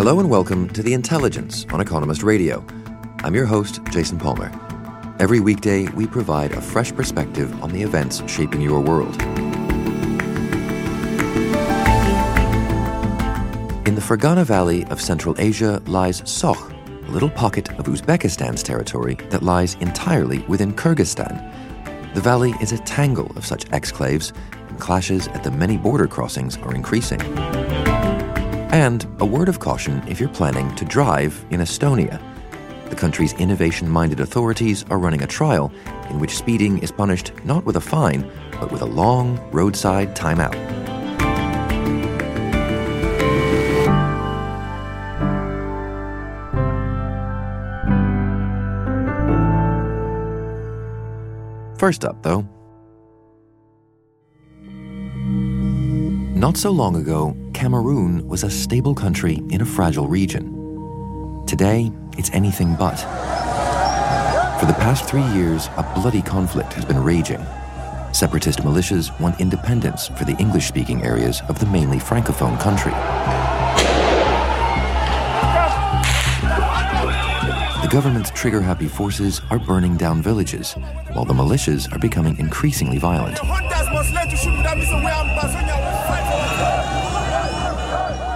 Hello and welcome to The Intelligence on Economist Radio. I'm your host, Jason Palmer. Every weekday, we provide a fresh perspective on the events shaping your world. In the Fergana Valley of Central Asia lies Sokh, a little pocket of Uzbekistan's territory that lies entirely within Kyrgyzstan. The valley is a tangle of such exclaves, and clashes at the many border crossings are increasing. And a word of caution if you're planning to drive in Estonia. The country's innovation minded authorities are running a trial in which speeding is punished not with a fine, but with a long roadside timeout. First up, though, not so long ago, Cameroon was a stable country in a fragile region. Today, it's anything but. For the past three years, a bloody conflict has been raging. Separatist militias want independence for the English speaking areas of the mainly francophone country. The government's trigger happy forces are burning down villages, while the militias are becoming increasingly violent.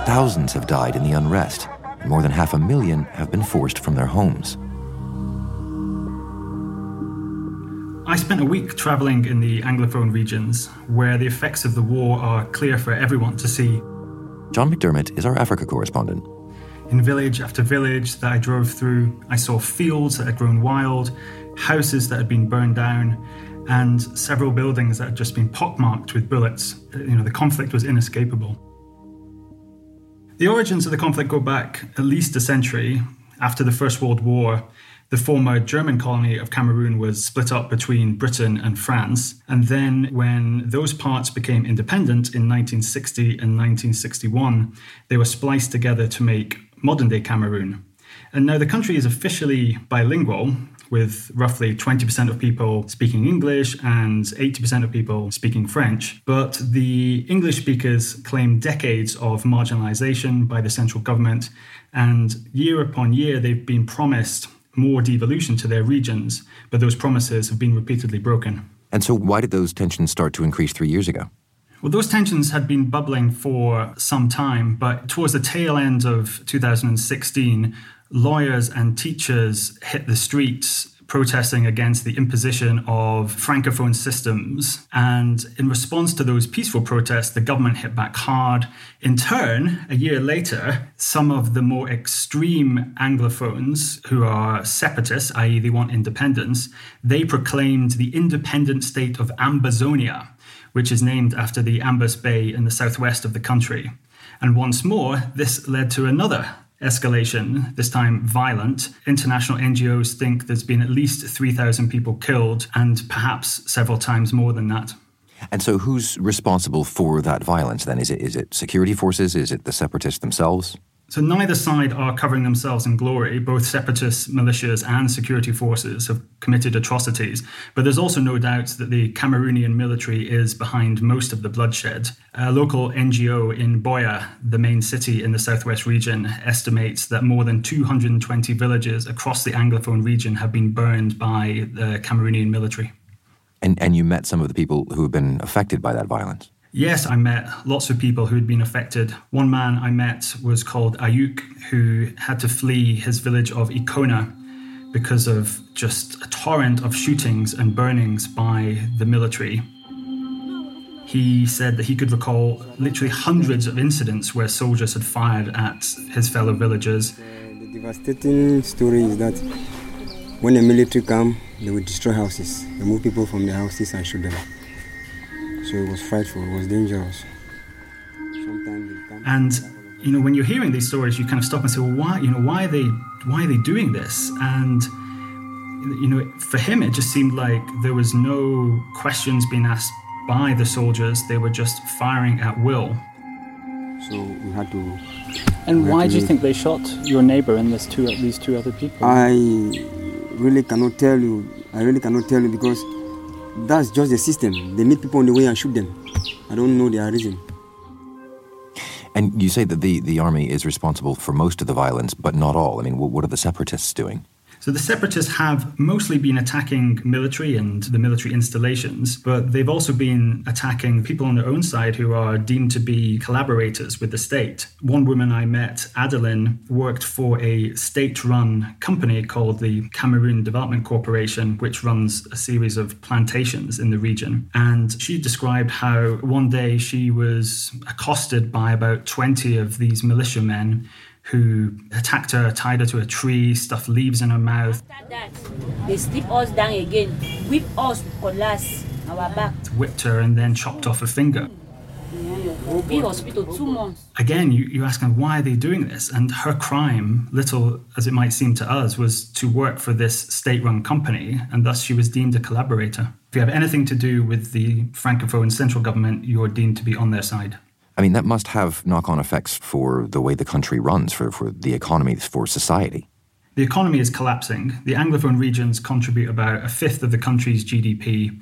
Thousands have died in the unrest, and more than half a million have been forced from their homes. I spent a week travelling in the Anglophone regions, where the effects of the war are clear for everyone to see. John McDermott is our Africa correspondent. In village after village that I drove through, I saw fields that had grown wild, houses that had been burned down, and several buildings that had just been pockmarked with bullets. You know, the conflict was inescapable. The origins of the conflict go back at least a century. After the First World War, the former German colony of Cameroon was split up between Britain and France. And then, when those parts became independent in 1960 and 1961, they were spliced together to make modern day Cameroon. And now the country is officially bilingual, with roughly 20% of people speaking English and 80% of people speaking French. But the English speakers claim decades of marginalization by the central government, and year upon year, they've been promised more devolution to their regions, but those promises have been repeatedly broken. And so, why did those tensions start to increase three years ago? Well, those tensions had been bubbling for some time, but towards the tail end of 2016, lawyers and teachers hit the streets protesting against the imposition of francophone systems. And in response to those peaceful protests, the government hit back hard. In turn, a year later, some of the more extreme Anglophones, who are separatists, i.e., they want independence, they proclaimed the independent state of Ambazonia, which is named after the Ambas Bay in the southwest of the country. And once more, this led to another escalation, this time violent. International NGOs think there's been at least 3,000 people killed and perhaps several times more than that. And so, who's responsible for that violence then? Is it, is it security forces? Is it the separatists themselves? So neither side are covering themselves in glory. Both separatist militias and security forces have committed atrocities. But there's also no doubt that the Cameroonian military is behind most of the bloodshed. A local NGO in Buea, the main city in the southwest region, estimates that more than 220 villages across the Anglophone region have been burned by the Cameroonian military. And, and you met some of the people who have been affected by that violence? Yes, I met lots of people who had been affected. One man I met was called Ayuk, who had to flee his village of Ikona because of just a torrent of shootings and burnings by the military. He said that he could recall literally hundreds of incidents where soldiers had fired at his fellow villagers. The devastating story is that when the military come, they would destroy houses, remove people from their houses and shoot them. So it was frightful, it was dangerous. Sometimes they come- And you know, when you're hearing these stories, you kind of stop and say, "Well, why? You know, why are they? Why are they doing this?" And you know, for him, it just seemed like there was no questions being asked by the soldiers; they were just firing at will. So we had to. And We why have do you think they shot your neighbor and this two, these two other people? I really cannot tell you. I really cannot tell you because that's just the system. They meet people on the way and shoot them. I don't know their reason. And you say that the, the army is responsible for most of the violence, but not all. I mean, wh- what are the separatists doing? So the separatists have mostly been attacking military and the military installations, but they've also been attacking people on their own side who are deemed to be collaborators with the state. One woman I met, Adeline, worked for a state-run company called the Cameroon Development Corporation, which runs a series of plantations in the region. And she described how one day she was accosted by about 20 of these militiamen who attacked her, tied her to a tree, stuffed leaves in her mouth, After that, they strip us down again, whip us with cutlass, our back. whipped her, and then chopped off a finger. Be hospital two months. Again, you, you ask her, why are they doing this? And her crime, little as it might seem to us, was to work for this state run company, and thus she was deemed a collaborator. If you have anything to do with the Francophone central government, you're deemed to be on their side. I mean, that must have knock on effects for the way the country runs, for, for the economy, for society. The economy is collapsing. The Anglophone regions contribute about a fifth of the country's GDP.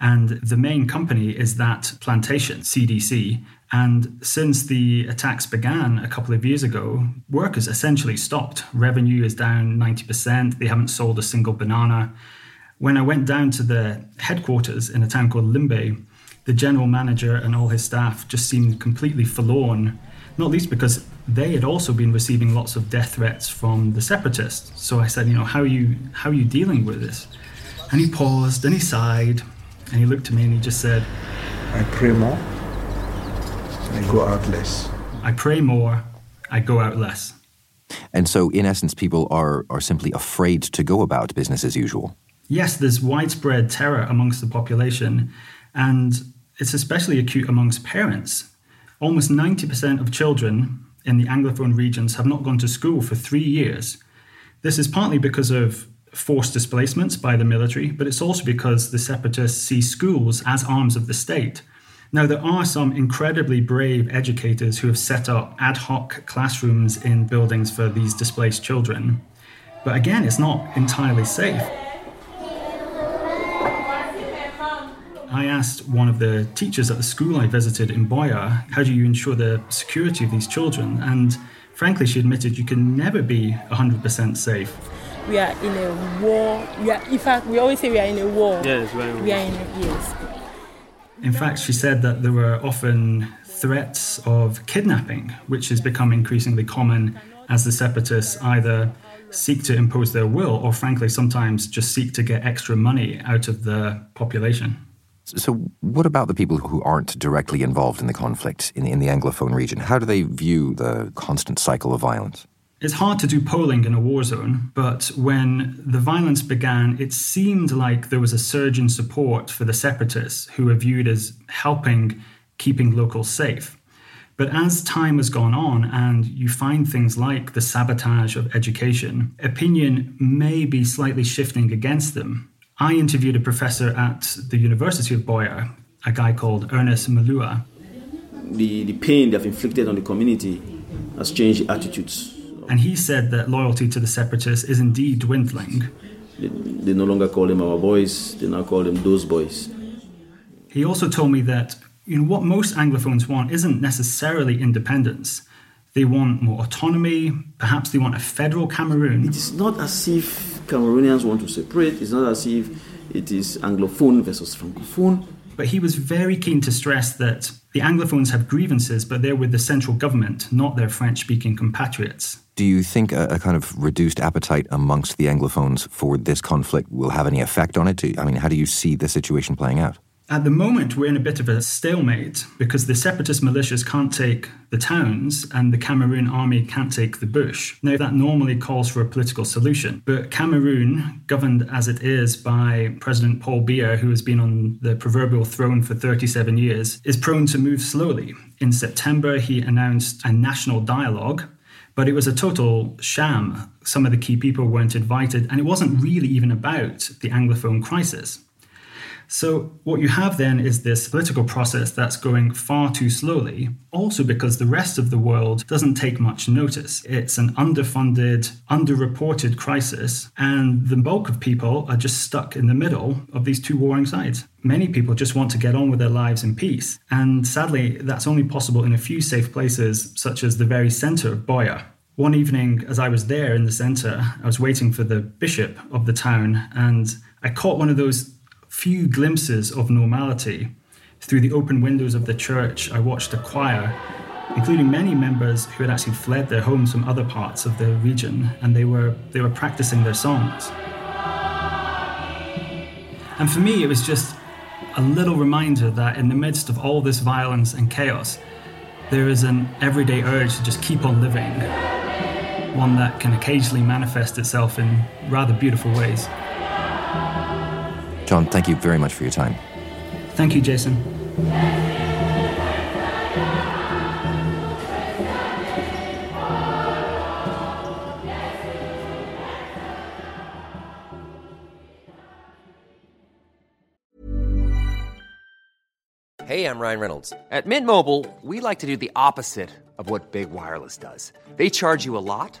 And the main company is that plantation, CDC. And since the attacks began a couple of years ago, work has essentially stopped. Revenue is down 90%. They haven't sold a single banana. When I went down to the headquarters in a town called Limbe, the general manager and all his staff just seemed completely forlorn, not least because they had also been receiving lots of death threats from the separatists. So I said, you know, how are you how are you dealing with this? And he paused and he sighed and he looked at me and he just said, I pray more, I go out less. I pray more, I go out less. And so, in essence, people are, are simply afraid to go about business as usual. Yes, there's widespread terror amongst the population, and it's especially acute amongst parents. Almost 90% of children in the Anglophone regions have not gone to school for three years. This is partly because of forced displacements by the military, but it's also because the separatists see schools as arms of the state. Now, there are some incredibly brave educators who have set up ad hoc classrooms in buildings for these displaced children. But again, it's not entirely safe. I asked one of the teachers at the school I visited in Buea, how do you ensure the security of these children? And frankly, she admitted you can never be 100% safe. We are in a war. We are, in fact, we always say we are in a war. Yes, we are in We are in a, yes. In fact, she said that there were often threats of kidnapping, which has become increasingly common as the separatists either seek to impose their will or, frankly, sometimes just seek to get extra money out of the population. So, what about the people who aren't directly involved in the conflict in, in the Anglophone region? How do they view the constant cycle of violence? It's hard to do polling in a war zone, but when the violence began, it seemed like there was a surge in support for the separatists who were viewed as helping keeping locals safe. But as time has gone on and you find things like the sabotage of education, opinion may be slightly shifting against them. I interviewed a professor at the University of Buea, a guy called Ernest Malua. The, the pain they've inflicted on the community has changed attitudes. And he said that loyalty to the separatists is indeed dwindling. They, they no longer call them our boys, they now call them those boys. He also told me that you know, what most Anglophones want isn't necessarily independence. They want more autonomy, perhaps they want a federal Cameroon. It is not as if Cameroonians want to separate, it's not as if it is Anglophone versus Francophone. But he was very keen to stress that the Anglophones have grievances, but they're with the central government, not their French speaking compatriots. Do you think a, a, kind of reduced appetite amongst the Anglophones for this conflict will have any effect on it? I mean, how do you see the situation playing out? At the moment, we're in a bit of a stalemate because the separatist militias can't take the towns and the Cameroon army can't take the bush. Now, that normally calls for a political solution, but Cameroon, governed as it is by President Paul Biya, who has been on the proverbial throne for 37 years, is prone to move slowly. In September, he announced a national dialogue but it was a total sham. Some of the key people weren't invited, and it wasn't really even about the Anglophone crisis. So, what you have then is this political process that's going far too slowly, also because the rest of the world doesn't take much notice. It's an underfunded, underreported crisis, and the bulk of people are just stuck in the middle of these two warring sides. Many people just want to get on with their lives in peace, and sadly, that's only possible in a few safe places, such as the very center of Buea, One evening, as I was there in the center, I was waiting for the bishop of the town, and I caught one of those few glimpses of normality. Through the open windows of the church, I watched a choir, including many members who had actually fled their homes from other parts of the region, and they were, they were practicing their songs. And for me, it was just a little reminder that in the midst of all this violence and chaos, there is an everyday urge to just keep on living, one that can occasionally manifest itself in rather beautiful ways. John, thank you very much for your time. Thank you, Jason. Hey, I'm Ryan Reynolds. At Mint Mobile, we like to do the opposite of what Big Wireless does. They charge you a lot,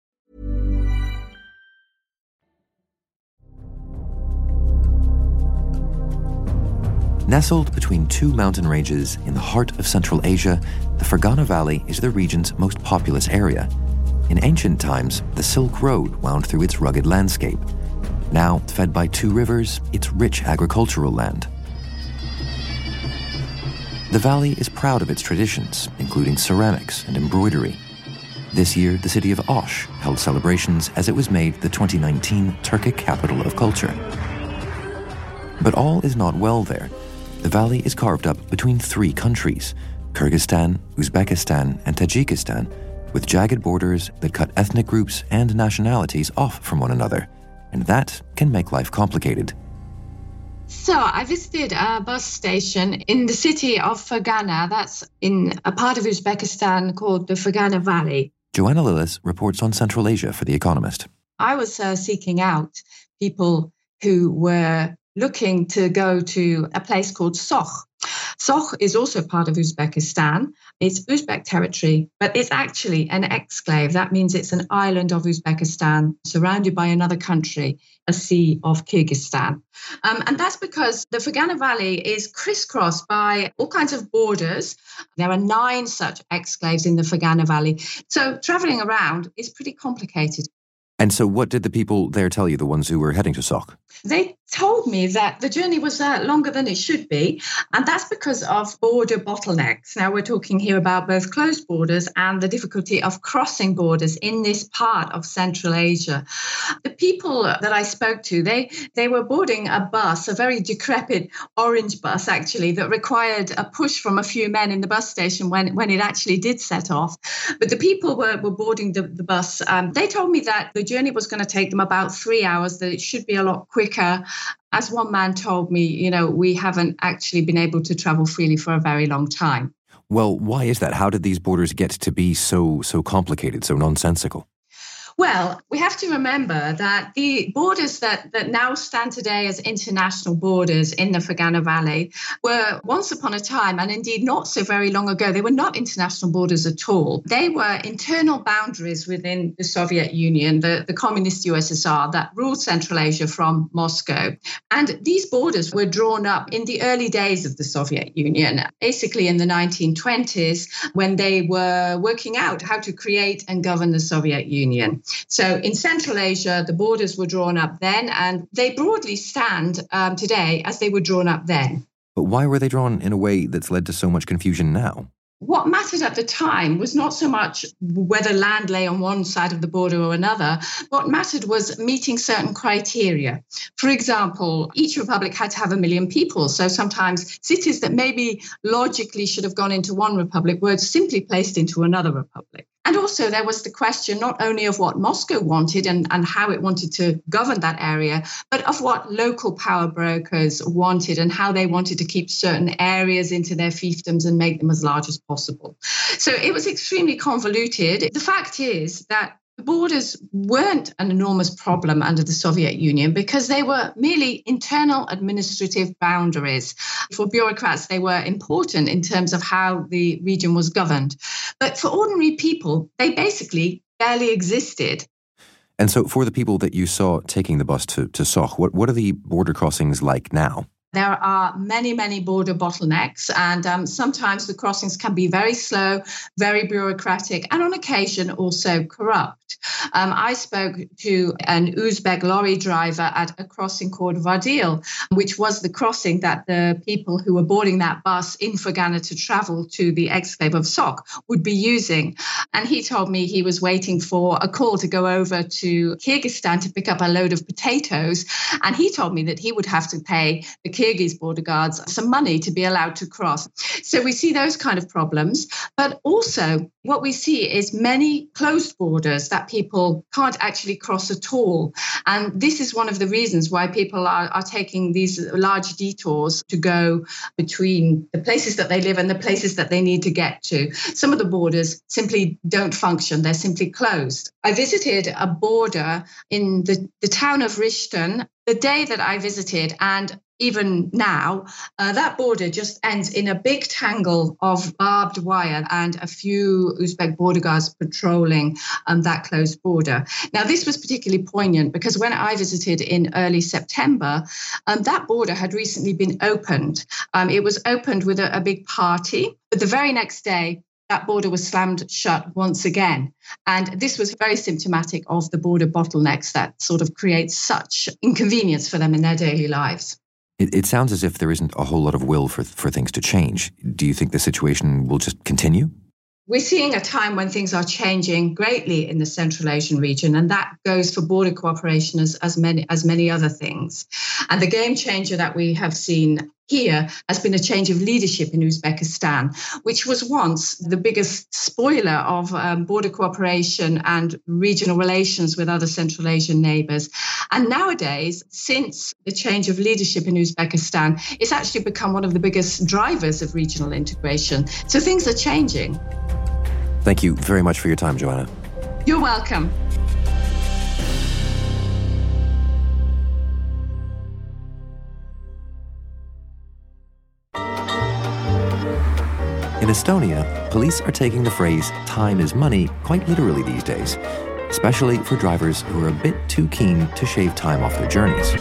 Nestled between two mountain ranges in the heart of Central Asia, the Fergana Valley is the region's most populous area. In ancient times, the Silk Road wound through its rugged landscape. Now, fed by two rivers, it's rich agricultural land. The valley is proud of its traditions, including ceramics and embroidery. This year, the city of Osh held celebrations as it was made the 2019 Turkic Capital of Culture. But all is not well there. The valley is carved up between three countries Kyrgyzstan, Uzbekistan, and Tajikistan, with jagged borders that cut ethnic groups and nationalities off from one another. And that can make life complicated. So I visited a bus station in the city of Fergana. That's in a part of Uzbekistan called the Fergana Valley. Joanna Lillis reports on Central Asia for The Economist. I was uh, seeking out people who were looking to go to a place called Sokh. Sokh is also part of Uzbekistan. It's Uzbek territory, but it's actually an exclave. That means it's an island of Uzbekistan surrounded by another country, a sea of Kyrgyzstan. Um, and that's because the Fergana Valley is crisscrossed by all kinds of borders. There are nine such exclaves in the Fergana Valley. So traveling around is pretty complicated. And so, what did the people there tell you, the ones who were heading to Sokh? They told me that the journey was uh, longer than it should be, and that's because of border bottlenecks. Now, we're talking here about both closed borders and the difficulty of crossing borders in this part of Central Asia. The people that I spoke to, they, they were boarding a bus, a very decrepit orange bus, actually, that required a push from a few men in the bus station when, when it actually did set off. But the people were, were boarding the, the bus. Um, they told me that the journey was going to take them about three hours, that it should be a lot quicker as one man told me, you know, we haven't actually been able to travel freely for a very long time. Well, why is that? How did these borders get to be so so complicated, so nonsensical? Well, we have to remember that the borders that, that now stand today as international borders in the Fergana Valley were once upon a time, and indeed not so very long ago, they were not international borders at all. They were internal boundaries within the Soviet Union, the, the communist USSR that ruled Central Asia from Moscow. And these borders were drawn up in the early days of the Soviet Union, basically in the 1920s, when they were working out how to create and govern the Soviet Union. So in Central Asia, the borders were drawn up then, and they broadly stand um, today as they were drawn up then. But why were they drawn in a way that's led to so much confusion now? what mattered at the time was not so much whether land lay on one side of the border or another. What mattered was meeting certain criteria. For example, each republic had to have a million people. So sometimes cities that maybe logically should have gone into one republic were simply placed into another republic. And also, there was the question not only of what Moscow wanted and, and how it wanted to govern that area, but of what local power brokers wanted and how they wanted to keep certain areas into their fiefdoms and make them as large as possible. So it was extremely convoluted. The fact is that borders weren't an enormous problem under the Soviet Union because they were merely internal administrative boundaries. For bureaucrats, they were important in terms of how the region was governed. But for ordinary people, they basically barely existed. And so, for the people that you saw taking the bus to, to Sokh, what, what are the border crossings like now? There are many, many border bottlenecks, and um, sometimes the crossings can be very slow, very bureaucratic, and on occasion also corrupt. Um, I spoke to an Uzbek lorry driver at a crossing called Vadil, which was the crossing that the people who were boarding that bus in Fergana to travel to the exclave of Sokh would be using. And he told me he was waiting for a call to go over to Kyrgyzstan to pick up a load of potatoes. And he told me that he would have to pay the Kyrgyz border guards some money to be allowed to cross. So we see those kind of problems. But also, what we see is many closed borders that people can't actually cross at all. And this is one of the reasons why people are, are taking these large detours to go between the places that they live and the places that they need to get to. Some of the borders simply don't function, they're simply closed. I visited a border in the, the town of Rishton the day that I visited, and even now, uh, that border just ends in a big tangle of barbed wire and a few Uzbek border guards patrolling um, that closed border. Now, this was particularly poignant because when I visited in early September, um, that border had recently been opened. Um, it was opened with a, a big party, but the very next day, that border was slammed shut once again. And this was very symptomatic of the border bottlenecks that sort of create such inconvenience for them in their daily lives. It, it, sounds as if there isn't a whole lot of will for, for things to change. Do you think the situation will just continue? We're seeing a time when things are changing greatly in the Central Asian region, and that goes for border cooperation as, as many as many other things. And the game changer that we have seen here has been a change of leadership in Uzbekistan, which was once the biggest spoiler of um, border cooperation and regional relations with other Central Asian neighbors. And nowadays, since the change of leadership in Uzbekistan, it's actually become one of the biggest drivers of regional integration. So things are changing. Thank you very much for your time, Joanna. You're welcome. In Estonia, police are taking the phrase time is money quite literally these days, especially for drivers who are a bit too keen to shave time off their journeys.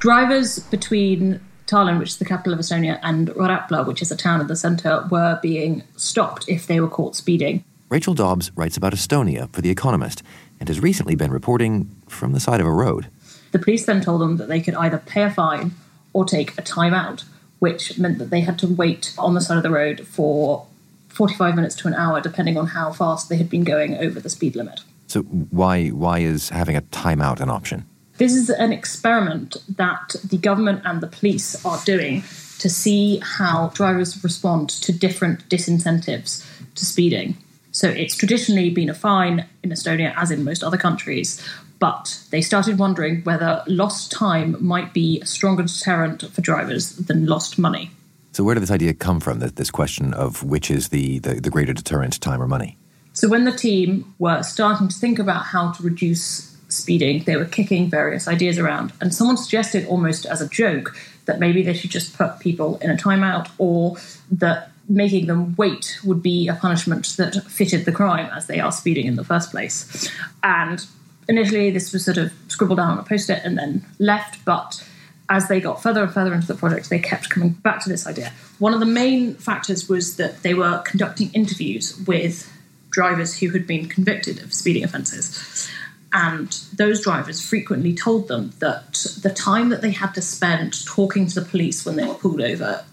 Drivers between Tallinn, which is the capital of Estonia, and Rapla, which is a town in the centre, were being stopped if they were caught speeding. Rachel Dobbs writes about Estonia for The Economist and has recently been reporting from the side of a road. The police then told them that they could either pay a fine or take a timeout, which meant that they had to wait on the side of the road for 45 minutes to an hour, depending on how fast they had been going over the speed limit. So, why, why is having a timeout an option? This is an experiment that the government and the police are doing to see how drivers respond to different disincentives to speeding. So it's traditionally been a fine in Estonia, as in most other countries, but they started wondering whether lost time might be a stronger deterrent for drivers than lost money. So where did this idea come from? This question of which is the, the, the greater deterrent, time or money? So when the team were starting to think about how to reduce speeding, they were kicking various ideas around, and someone suggested almost as a joke that maybe they should just put people in a timeout, or that making them wait would be a punishment that fitted the crime as they are speeding in the first place. And initially, this was sort of scribbled down on a post-it and then left, but as they got further and further into the project, they kept coming back to this idea. One of the main factors was that they were conducting interviews with drivers who had been convicted of speeding offences. And those drivers frequently told them that the time that they had to spend talking to the police when they were pulled over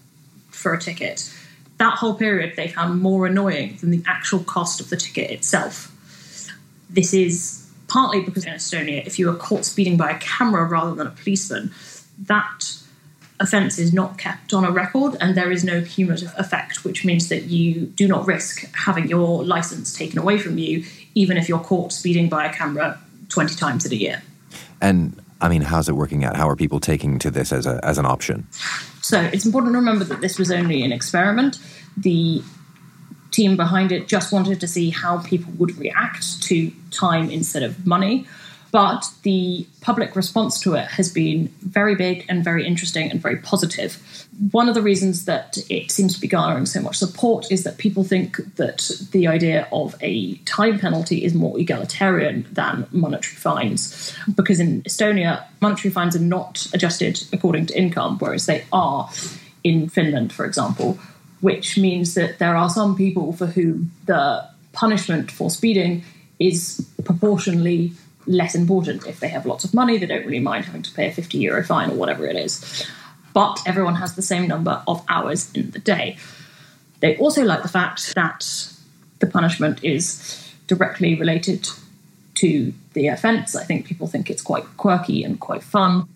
for a ticket, that whole period they found more annoying than the actual cost of the ticket itself. This is partly because in Estonia, if you are caught speeding by a camera rather than a policeman, that offence is not kept on a record and there is no cumulative effect, which means that you do not risk having your license taken away from you, even if you're caught speeding by a camera 20 times in a year. And I mean, how's it working out? How are people taking to this as, a, as an option? So it's important to remember that this was only an experiment. The team behind it just wanted to see how people would react to time instead of money. But the public response to it has been very big and very interesting and very positive. One of the reasons that it seems to be garnering so much support is that people think that the idea of a time penalty is more egalitarian than monetary fines. Because in Estonia, monetary fines are not adjusted according to income, whereas they are in Finland, for example, which means that there are some people for whom the punishment for speeding is proportionally less important. If they have lots of money, they don't really mind having to pay a 50 euro fine or whatever it is. But everyone has the same number of hours in the day. They also like the fact that the punishment is directly related to the offence. I think people think it's quite quirky and quite fun.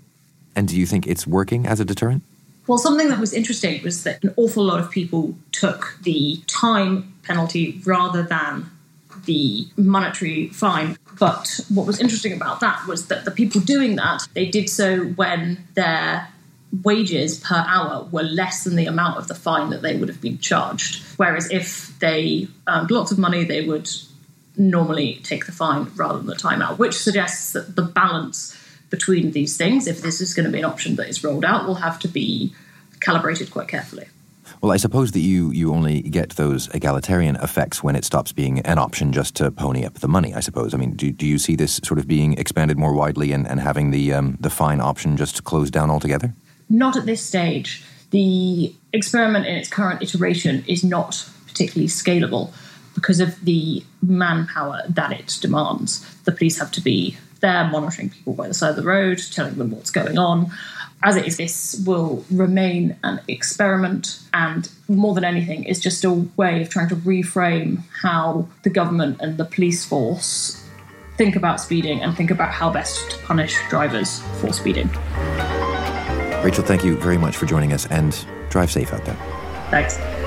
And do you think it's working as a deterrent? Well, something that was interesting was that an awful lot of people took the time penalty rather than the monetary fine. But what was interesting about that was that the people doing that, they did so when their wages per hour were less than the amount of the fine that they would have been charged. Whereas if they earned lots of money, they would normally take the fine rather than the timeout, which suggests that the balance between these things, if this is going to be an option that is rolled out, will have to be calibrated quite carefully. Well, I suppose that you, you only get those egalitarian effects when it stops being an option just to pony up the money, I suppose. I mean, do, do you see this sort of being expanded more widely and, and having the, um, the fine option just closed down altogether? Not at this stage. The experiment in its current iteration is not particularly scalable because of the manpower that it demands. The police have to be there monitoring people by the side of the road, telling them what's going on as it is, this will remain an experiment, and more than anything, is just a way of trying to reframe how the government and the police force think about speeding and think about how best to punish drivers for speeding. Rachel, thank you very much for joining us, and drive safe out there. Thanks.